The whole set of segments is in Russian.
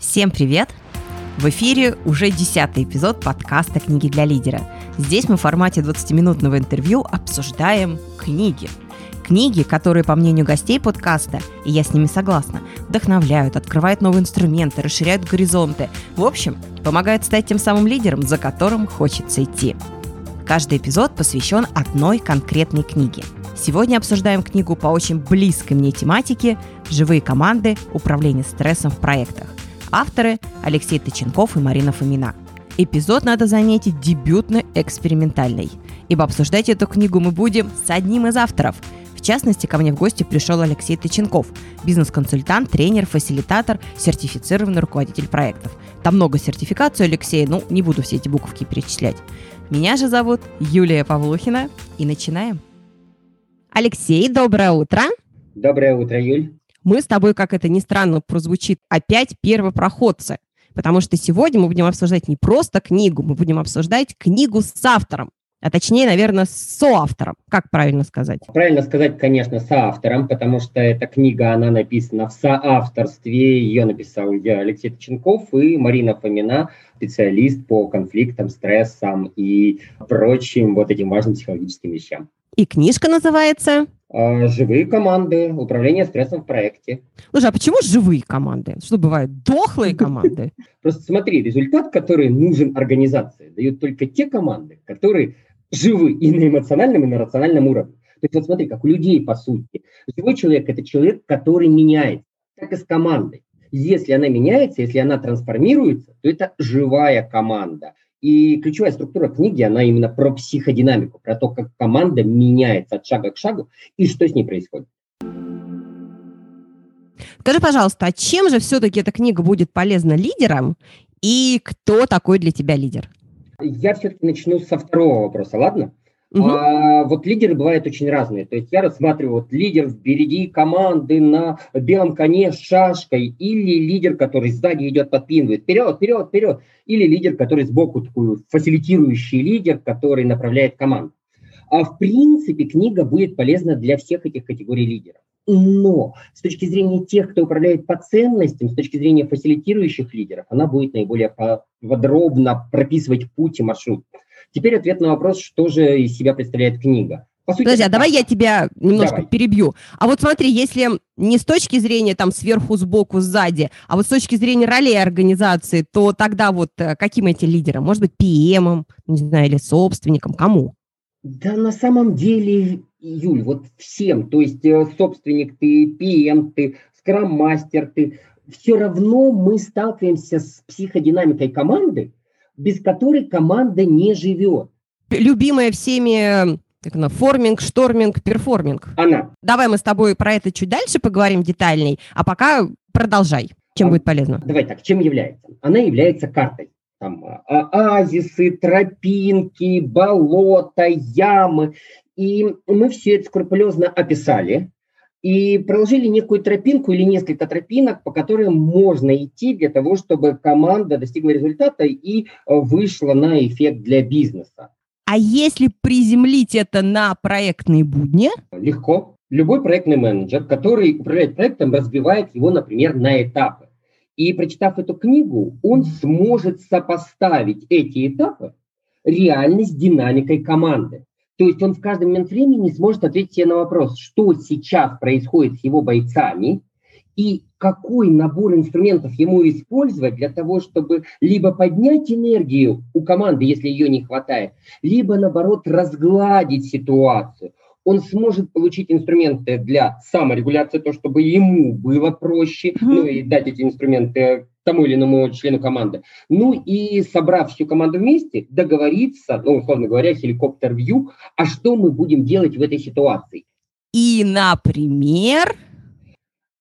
Всем привет! В эфире уже десятый эпизод подкаста «Книги для лидера». Здесь мы в формате 20-минутного интервью обсуждаем книги. Книги, которые, по мнению гостей подкаста, и я с ними согласна, вдохновляют, открывают новые инструменты, расширяют горизонты. В общем, помогают стать тем самым лидером, за которым хочется идти. Каждый эпизод посвящен одной конкретной книге. Сегодня обсуждаем книгу по очень близкой мне тематике «Живые команды. Управление стрессом в проектах». Авторы Алексей Тыченков и Марина Фомина. Эпизод, надо заметить, дебютно-экспериментальный, ибо обсуждать эту книгу мы будем с одним из авторов. В частности, ко мне в гости пришел Алексей Тыченков, бизнес-консультант, тренер, фасилитатор, сертифицированный руководитель проектов. Там много сертификаций Алексея, ну, не буду все эти буковки перечислять. Меня же зовут Юлия Павлухина, и начинаем. Алексей, доброе утро. Доброе утро, Юль мы с тобой, как это ни странно прозвучит, опять первопроходцы. Потому что сегодня мы будем обсуждать не просто книгу, мы будем обсуждать книгу с автором. А точнее, наверное, с соавтором. Как правильно сказать? Правильно сказать, конечно, соавтором, потому что эта книга, она написана в соавторстве. Ее написал я, Алексей Точенков, и Марина Фомина, специалист по конфликтам, стрессам и прочим вот этим важным психологическим вещам. И книжка называется живые команды, управление стрессом в проекте. Слушай, а почему живые команды? Что бывает? Дохлые команды? Просто смотри, результат, который нужен организации, дают только те команды, которые живы и на эмоциональном, и на рациональном уровне. То есть вот смотри, как у людей, по сути. Живой человек – это человек, который меняется, как и с командой. Если она меняется, если она трансформируется, то это живая команда. И ключевая структура книги, она именно про психодинамику, про то, как команда меняется от шага к шагу и что с ней происходит. Скажи, пожалуйста, а чем же все-таки эта книга будет полезна лидерам и кто такой для тебя лидер? Я все-таки начну со второго вопроса, ладно? Угу. А, вот лидеры бывают очень разные. То есть я рассматриваю вот лидер впереди команды на белом коне с шашкой, или лидер, который сзади идет, подпинывает вперед, вперед, вперед, или лидер, который сбоку такой фасилитирующий лидер, который направляет команду. А в принципе книга будет полезна для всех этих категорий лидеров. Но с точки зрения тех, кто управляет по ценностям, с точки зрения фасилитирующих лидеров, она будет наиболее подробно прописывать путь и маршрут. Теперь ответ на вопрос, что же из себя представляет книга. По сути, Подожди, а давай я тебя немножко давай. перебью. А вот смотри, если не с точки зрения там сверху, сбоку, сзади, а вот с точки зрения ролей организации, то тогда вот э, каким эти лидерам? Может быть, PM, не знаю, или собственником, кому? Да на самом деле, Юль, вот всем, то есть э, собственник ты, PM ты, скрам-мастер ты, все равно мы сталкиваемся с психодинамикой команды, без которой команда не живет. Любимая всеми как она, forming, storming, performing. Она. Давай мы с тобой про это чуть дальше поговорим детальней, а пока продолжай. Чем а, будет полезно? Давай так, чем является? Она является картой. Там а, оазисы, тропинки, болота, ямы. И мы все это скрупулезно описали и проложили некую тропинку или несколько тропинок, по которым можно идти для того, чтобы команда достигла результата и э, вышла на эффект для бизнеса. А если приземлить это на проектные будни? Легко. Любой проектный менеджер, который управляет проектом, разбивает его, например, на этапы. И прочитав эту книгу, он сможет сопоставить эти этапы реально с динамикой команды. То есть он в каждый момент времени сможет ответить себе на вопрос, что сейчас происходит с его бойцами и какой набор инструментов ему использовать для того, чтобы либо поднять энергию у команды, если ее не хватает, либо наоборот разгладить ситуацию. Он сможет получить инструменты для саморегуляции, то, чтобы ему было проще, mm-hmm. ну и дать эти инструменты тому или иному члену команды. Ну и собрав всю команду вместе, договориться, ну, условно говоря, хеликоптер-вью, а что мы будем делать в этой ситуации. И, например...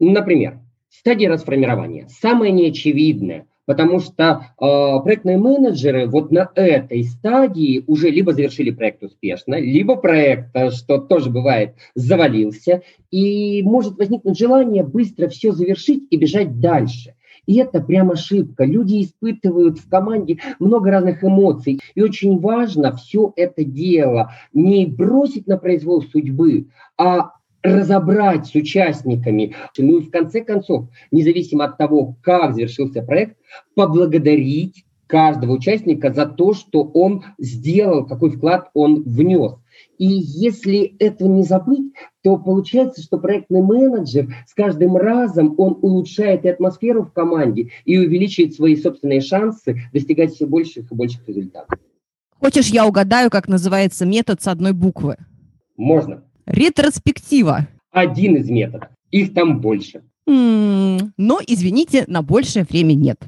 Например, стадия расформирования. Самое неочевидное, потому что э, проектные менеджеры вот на этой стадии уже либо завершили проект успешно, либо проект, что тоже бывает, завалился, и может возникнуть желание быстро все завершить и бежать дальше. И это прям ошибка. Люди испытывают в команде много разных эмоций. И очень важно все это дело не бросить на произвол судьбы, а разобрать с участниками. Ну и в конце концов, независимо от того, как завершился проект, поблагодарить каждого участника за то, что он сделал, какой вклад он внес. И если этого не забыть, то получается, что проектный менеджер с каждым разом он улучшает и атмосферу в команде и увеличивает свои собственные шансы достигать все больших и больших результатов. Хочешь, я угадаю, как называется метод с одной буквы? Можно. Ретроспектива. Один из методов. Их там больше. М-м, но, извините, на большее время нет.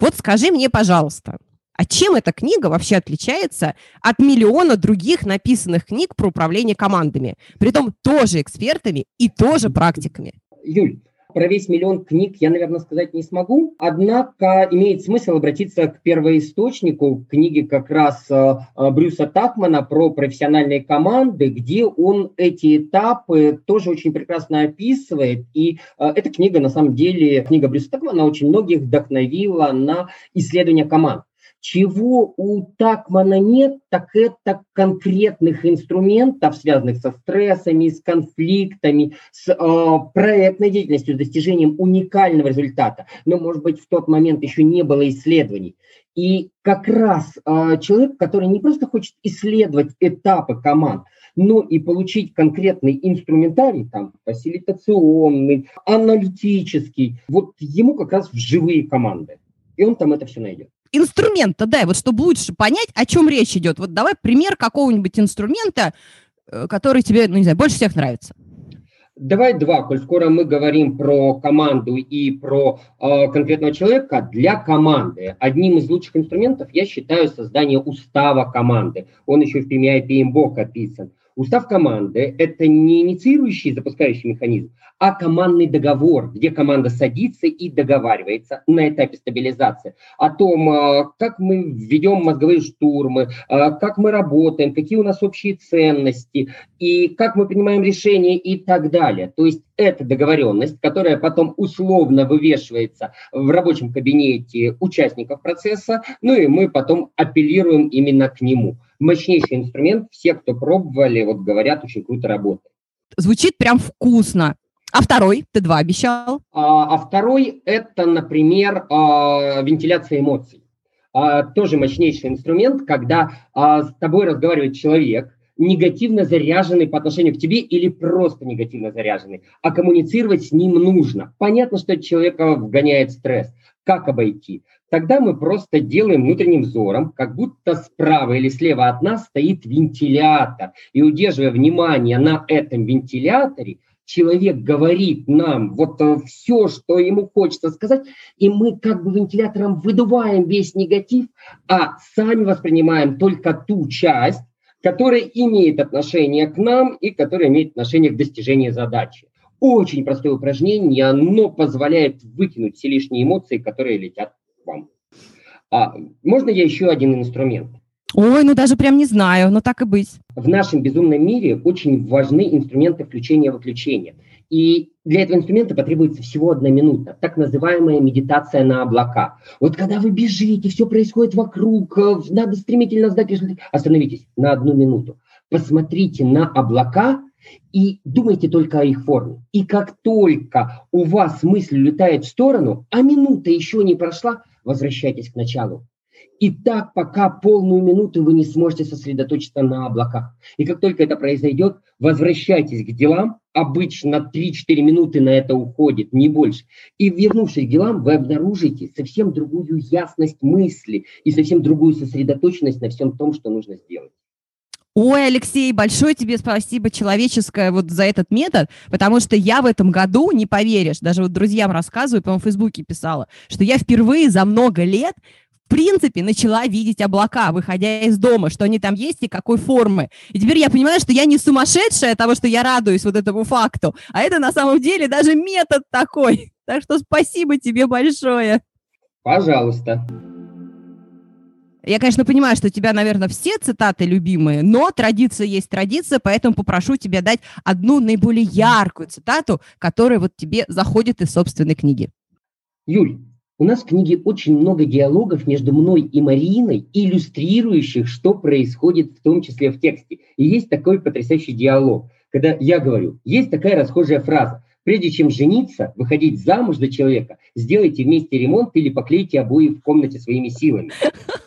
Вот скажи мне, пожалуйста, а чем эта книга вообще отличается от миллиона других написанных книг про управление командами, притом тоже экспертами и тоже практиками? Юль, про весь миллион книг я, наверное, сказать не смогу. Однако имеет смысл обратиться к первоисточнику книги как раз э, э, Брюса Такмана про профессиональные команды, где он эти этапы тоже очень прекрасно описывает. И э, эта книга, на самом деле, книга Брюса Такмана очень многих вдохновила на исследование команд. Чего у Такмана нет, так это конкретных инструментов, связанных со стрессами, с конфликтами, с э, проектной деятельностью, достижением уникального результата. Но, может быть, в тот момент еще не было исследований. И как раз э, человек, который не просто хочет исследовать этапы команд, но и получить конкретный инструментарий, там, фасилитационный, аналитический, вот ему как раз в живые команды. И он там это все найдет инструмента дай, вот чтобы лучше понять, о чем речь идет. Вот давай пример какого-нибудь инструмента, э, который тебе, ну не знаю, больше всех нравится. Давай два, коль скоро мы говорим про команду и про э, конкретного человека. Для команды одним из лучших инструментов я считаю создание устава команды. Он еще в PMI PMBOK описан. Устав команды – это не инициирующий запускающий механизм, а командный договор, где команда садится и договаривается на этапе стабилизации о том, а, как мы ведем мозговые штурмы, а, как мы работаем, какие у нас общие ценности, и как мы принимаем решения и так далее. То есть это договоренность, которая потом условно вывешивается в рабочем кабинете участников процесса, ну и мы потом апеллируем именно к нему – мощнейший инструмент. Все, кто пробовали, вот говорят, очень круто работает. Звучит прям вкусно. А второй? Ты два обещал. А, а второй – это, например, а, вентиляция эмоций. А, тоже мощнейший инструмент, когда а, с тобой разговаривает человек, негативно заряженный по отношению к тебе или просто негативно заряженный, а коммуницировать с ним нужно. Понятно, что человека вгоняет стресс. Как обойти? Тогда мы просто делаем внутренним взором, как будто справа или слева от нас стоит вентилятор. И удерживая внимание на этом вентиляторе, человек говорит нам вот э, все, что ему хочется сказать, и мы как бы вентилятором выдуваем весь негатив, а сами воспринимаем только ту часть, которая имеет отношение к нам и которая имеет отношение к достижению задачи. Очень простое упражнение, но позволяет выкинуть все лишние эмоции, которые летят к вам. А, можно я еще один инструмент? Ой, ну даже прям не знаю, но так и быть. В нашем безумном мире очень важны инструменты включения-выключения. И для этого инструмента потребуется всего одна минута, так называемая медитация на облака. Вот когда вы бежите, все происходит вокруг, э, надо стремительно сдать остановитесь на одну минуту. Посмотрите на облака и думайте только о их форме. И как только у вас мысль улетает в сторону, а минута еще не прошла, возвращайтесь к началу. И так, пока полную минуту вы не сможете сосредоточиться на облаках. И как только это произойдет, возвращайтесь к делам. Обычно 3-4 минуты на это уходит, не больше. И вернувшись к делам, вы обнаружите совсем другую ясность мысли и совсем другую сосредоточенность на всем том, что нужно сделать. Ой, Алексей, большое тебе спасибо человеческое вот за этот метод, потому что я в этом году, не поверишь, даже вот друзьям рассказываю, по-моему, в Фейсбуке писала, что я впервые за много лет принципе, начала видеть облака, выходя из дома, что они там есть и какой формы. И теперь я понимаю, что я не сумасшедшая от того, что я радуюсь вот этому факту, а это на самом деле даже метод такой. Так что спасибо тебе большое. Пожалуйста. Я, конечно, понимаю, что у тебя, наверное, все цитаты любимые, но традиция есть традиция, поэтому попрошу тебя дать одну наиболее яркую цитату, которая вот тебе заходит из собственной книги. Юль, У нас в книге очень много диалогов между мной и Мариной, иллюстрирующих, что происходит в том числе в тексте. И есть такой потрясающий диалог, когда я говорю, есть такая расхожая фраза, прежде чем жениться, выходить замуж за человека, сделайте вместе ремонт или поклейте обои в комнате своими силами.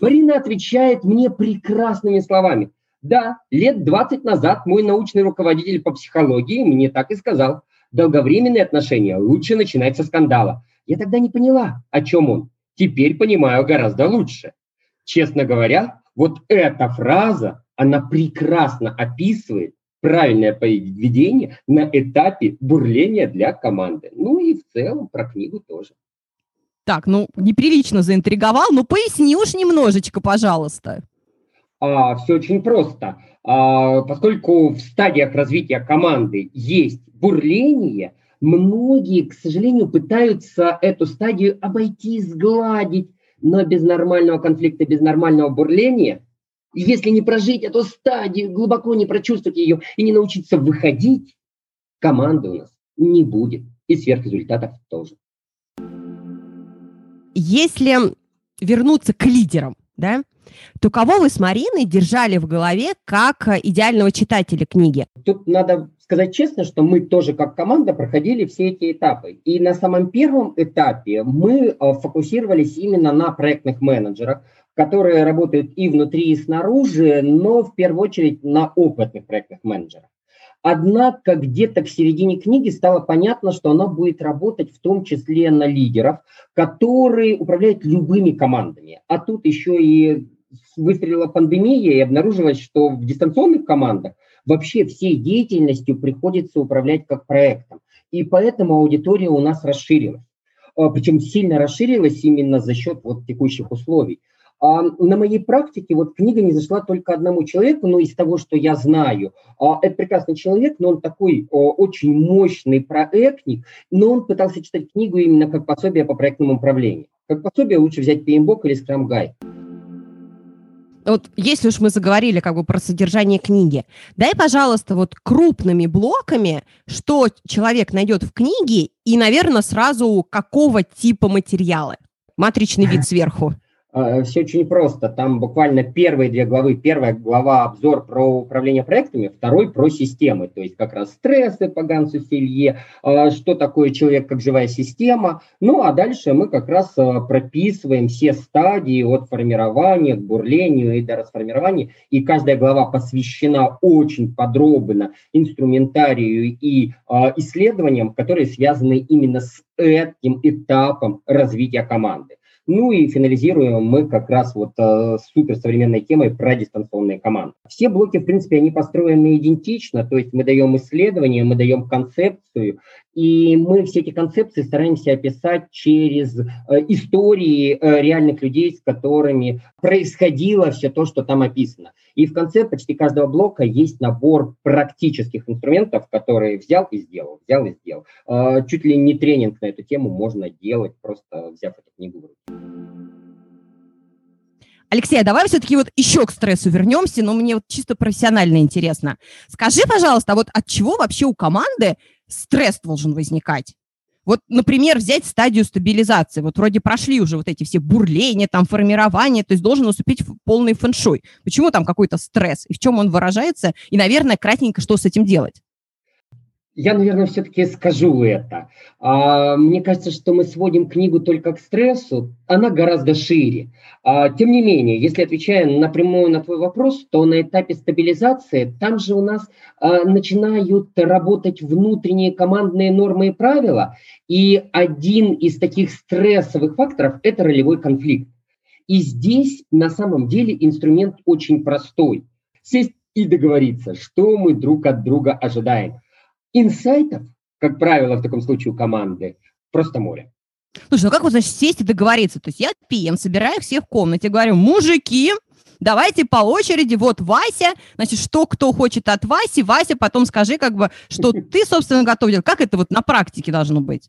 Марина отвечает мне прекрасными словами. Да, лет 20 назад мой научный руководитель по психологии мне так и сказал. Долговременные отношения лучше начинать со скандала. Я тогда не поняла, о чем он. Теперь понимаю гораздо лучше. Честно говоря, вот эта фраза, она прекрасно описывает правильное поведение на этапе бурления для команды. Ну и в целом про книгу тоже. Так, ну неприлично заинтриговал, но поясни уж немножечко, пожалуйста. А, все очень просто. А, поскольку в стадиях развития команды есть бурление – Многие, к сожалению, пытаются эту стадию обойти, сгладить, но без нормального конфликта, без нормального бурления, если не прожить эту стадию, глубоко не прочувствовать ее и не научиться выходить, команды у нас не будет. И сверхрезультатов тоже. Если вернуться к лидерам, да, то кого вы с Мариной держали в голове как идеального читателя книги? Тут надо сказать честно, что мы тоже как команда проходили все эти этапы. И на самом первом этапе мы э, фокусировались именно на проектных менеджерах, которые работают и внутри, и снаружи, но в первую очередь на опытных проектных менеджерах. Однако где-то к середине книги стало понятно, что она будет работать в том числе на лидеров, которые управляют любыми командами. А тут еще и выстрелила пандемия, и обнаружилось, что в дистанционных командах вообще всей деятельностью приходится управлять как проектом. И поэтому аудитория у нас расширилась. А, Причем сильно расширилась именно за счет вот текущих условий. А на моей практике вот книга не зашла только одному человеку, но из того, что я знаю, а, это прекрасный человек, но он такой очень мощный проектник, но он пытался читать книгу именно как пособие по проектному управлению. Как пособие лучше взять PMBOK или Scrum Guide вот если уж мы заговорили как бы про содержание книги, дай, пожалуйста, вот крупными блоками, что человек найдет в книге и, наверное, сразу какого типа материалы. Матричный вид сверху. А, Все очень просто. Там буквально первые две главы. Первая глава обзор про управление проектами, второй про системы. То есть как раз стрессы по Гансу Селье, а, что такое человек как живая система. Ну а дальше мы как раз а, прописываем все стадии от формирования к бурлению и до расформирования. И каждая глава посвящена очень подробно инструментарию и исследованиям, которые связаны именно с этим этапом развития команды. Ну и финализируем мы как раз вот э, суперсовременной темой про дистанционные команды. Все блоки, в принципе, они построены идентично, то есть мы даем исследование, мы даем концепцию, и мы все эти концепции стараемся описать через э, истории э, реальных людей, с которыми происходило все то, что там описано. И в конце почти каждого блока есть набор практических инструментов, которые взял и сделал, взял и сделал. Э, чуть ли не тренинг на эту тему можно делать, просто взяв эту книгу в руки. Алексей, а давай все-таки вот еще к стрессу вернемся, но мне вот чисто профессионально интересно. Скажи, пожалуйста, а вот от чего вообще у команды стресс должен возникать? Вот, например, взять стадию стабилизации. Вот вроде прошли уже вот эти все бурления, там, формирование, то есть должен наступить полный фэншуй. Почему там какой-то стресс? И в чем он выражается? И, наверное, кратенько, что с этим делать? Я, наверное, все-таки скажу это. А, мне кажется, что мы сводим книгу только к стрессу, она гораздо шире. А, тем не менее, если отвечая напрямую на твой вопрос, то на этапе стабилизации там же у нас а, начинают работать внутренние командные нормы и правила, и один из таких стрессовых факторов – это ролевой конфликт. И здесь на самом деле инструмент очень простой. Сесть и договориться, что мы друг от друга ожидаем Инсайтов, как правило, в таком случае у команды, просто море. Слушай, ну как вот, значит, сесть и договориться? То есть я ПМ, собираю всех в комнате, говорю, мужики, давайте по очереди, вот Вася, значит, что кто хочет от Васи, Вася, потом скажи, как бы, что ты, собственно, готов делать. Как это вот на практике должно быть?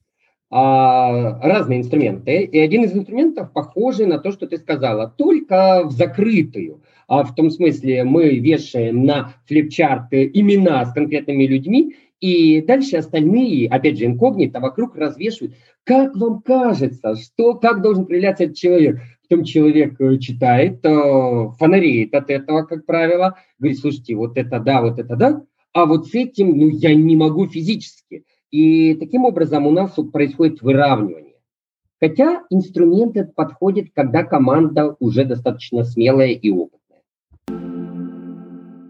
А, разные инструменты. И один из инструментов похожий на то, что ты сказала, только в закрытую. А в том смысле мы вешаем на флипчарты имена с конкретными людьми, И дальше остальные, опять же, инкогнито вокруг развешивают. Как вам кажется, что, как должен проявляться этот человек? Потом человек э, читает, э, фонареет от этого, как правило, говорит, слушайте, вот это да, вот это да, а вот с этим, ну, я не могу физически. И таким образом у нас происходит выравнивание. Хотя инструмент этот подходит, когда команда уже достаточно смелая и опытная.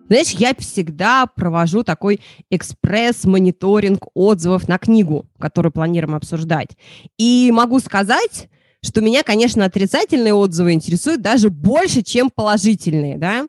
Знаешь, я всегда провожу такой экспресс-мониторинг отзывов на книгу, которую планируем обсуждать. И могу сказать, что меня, конечно, отрицательные отзывы интересуют даже больше, чем положительные, да?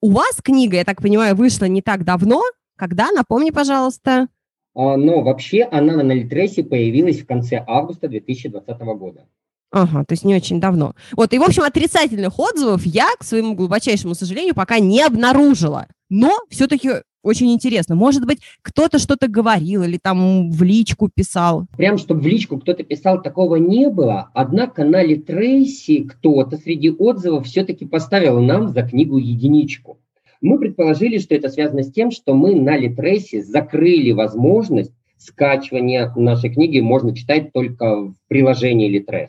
У вас книга, я так понимаю, вышла не так давно. Когда? Напомни, пожалуйста. А, но вообще она на Литресе появилась в конце августа 2020 года. Ага, то есть не очень давно. Вот, и, в общем, отрицательных отзывов я, к своему глубочайшему сожалению, пока не обнаружила. Но все-таки очень интересно. Может быть, кто-то что-то говорил или там в личку писал? Прям, чтобы в личку кто-то писал, такого не было. Однако на Литрейсе кто-то среди отзывов все-таки поставил нам за книгу единичку. Мы предположили, что это связано с тем, что мы на Литрейсе закрыли возможность скачивания нашей книги. Можно читать только в приложении Литрес.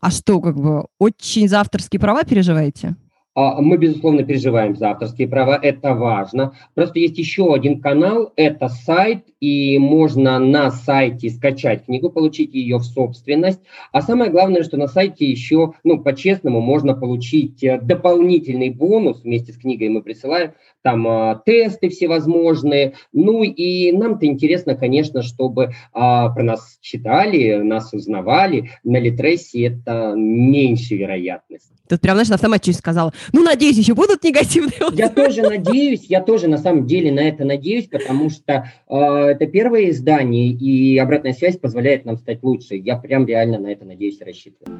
А что, как бы, очень за авторские права переживаете? А, мы, безусловно, переживаем за авторские права, это важно. Просто есть еще один канал, это сайт, и можно на сайте скачать книгу, получить ее в собственность. А самое главное, что на сайте еще, ну, по-честному, можно получить э, дополнительный бонус вместе с книгой мы присылаем, там а, тесты всевозможные. Ну и нам-то интересно, конечно, чтобы а, про нас читали, нас узнавали. На Литресе это меньше вероятность. Тут прям, знаешь, на автомате сказала, ну, надеюсь, еще будут негативные отзывы. Я тоже надеюсь, я тоже на самом деле на это надеюсь, потому что э, это первое издание, и обратная связь позволяет нам стать лучше. Я прям реально на это надеюсь и рассчитываю.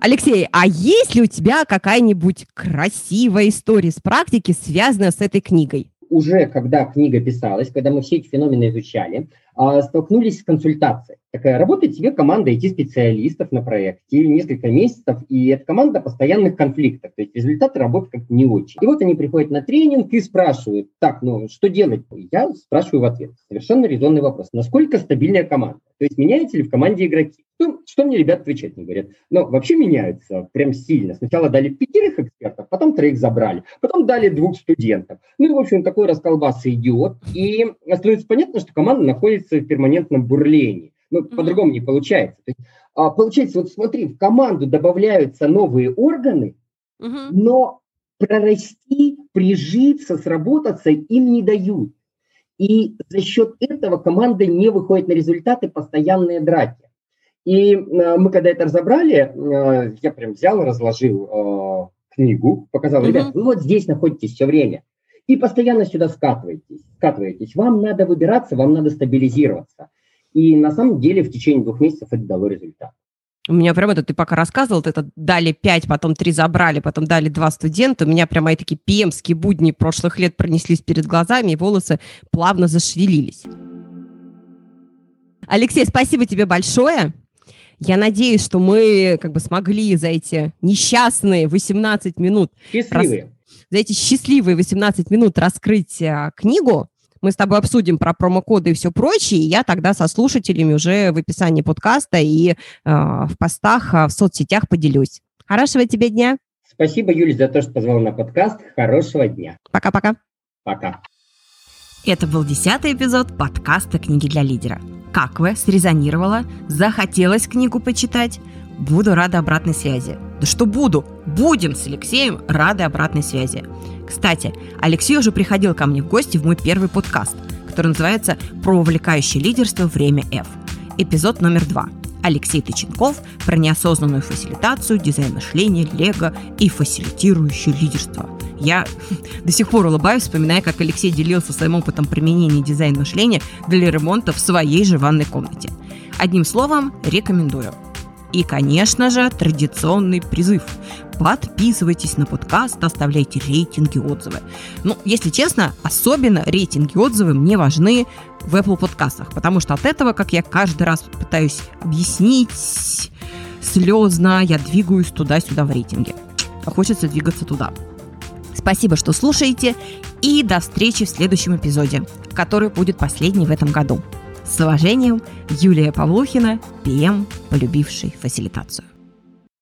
Алексей, а есть ли у тебя какая-нибудь красивая история с практики, связанная с этой книгой? Уже когда книга писалась, когда мы все эти феномены изучали, столкнулись с консультацией. Такая работает тебе команда IT-специалистов на проекте несколько месяцев, и это команда постоянных конфликтов, то есть результаты работы как-то не очень. И вот они приходят на тренинг и спрашивают, так, ну что делать? Я спрашиваю в ответ. Совершенно резонный вопрос. Насколько стабильная команда? То есть меняются ли в команде игроки? Что, что мне ребята отвечать не говорят? Но вообще меняются прям сильно. Сначала дали пятерых экспертов, потом троих забрали, потом дали двух студентов. Ну и, в общем, такой расколбас идет. И становится понятно, что команда находится в перманентном бурлении. Ну, mm-hmm. по-другому не получается. То есть, а, получается, вот смотри, в команду добавляются новые органы, mm-hmm. но прорасти, прижиться, сработаться им не дают. И за счет этого команда не выходит на результаты, постоянные драки. И э, мы когда это разобрали, э, я прям взял, разложил э, книгу, показал, ребят, вы вот здесь находитесь все время. И постоянно сюда скатываетесь, скатываетесь. Вам надо выбираться, вам надо стабилизироваться. И на самом деле в течение двух месяцев это дало результат. У меня прям это, ты пока рассказывал, это дали пять, потом три забрали, потом дали два студента. У меня прямо мои такие пемские будни прошлых лет пронеслись перед глазами, и волосы плавно зашевелились. Алексей, спасибо тебе большое. Я надеюсь, что мы как бы смогли за эти несчастные 18 минут... Счастливые. Рас... За эти счастливые 18 минут раскрыть а, книгу. Мы с тобой обсудим про промокоды и все прочее, и я тогда со слушателями уже в описании подкаста и э, в постах э, в соцсетях поделюсь. Хорошего тебе дня. Спасибо, Юль, за то, что позвал на подкаст. Хорошего дня. Пока-пока. Пока. Это был десятый эпизод подкаста «Книги для лидера». Как вы? Срезонировало? Захотелось книгу почитать? Буду рада обратной связи. Да что буду? Будем с Алексеем рады обратной связи. Кстати, Алексей уже приходил ко мне в гости в мой первый подкаст, который называется «Про увлекающее лидерство. Время F». Эпизод номер два. Алексей Тыченков про неосознанную фасилитацию, дизайн мышления, лего и фасилитирующее лидерство. Я до сих пор улыбаюсь, вспоминая, как Алексей делился своим опытом применения дизайн мышления для ремонта в своей же ванной комнате. Одним словом, рекомендую. И, конечно же, традиционный призыв. Подписывайтесь на подкаст, оставляйте рейтинги, отзывы. Ну, если честно, особенно рейтинги, отзывы мне важны в Apple подкастах, потому что от этого, как я каждый раз пытаюсь объяснить слезно, я двигаюсь туда-сюда в рейтинге. А хочется двигаться туда. Спасибо, что слушаете, и до встречи в следующем эпизоде, который будет последний в этом году. С уважением, Юлия Павлухина, ПМ, полюбивший фасилитацию.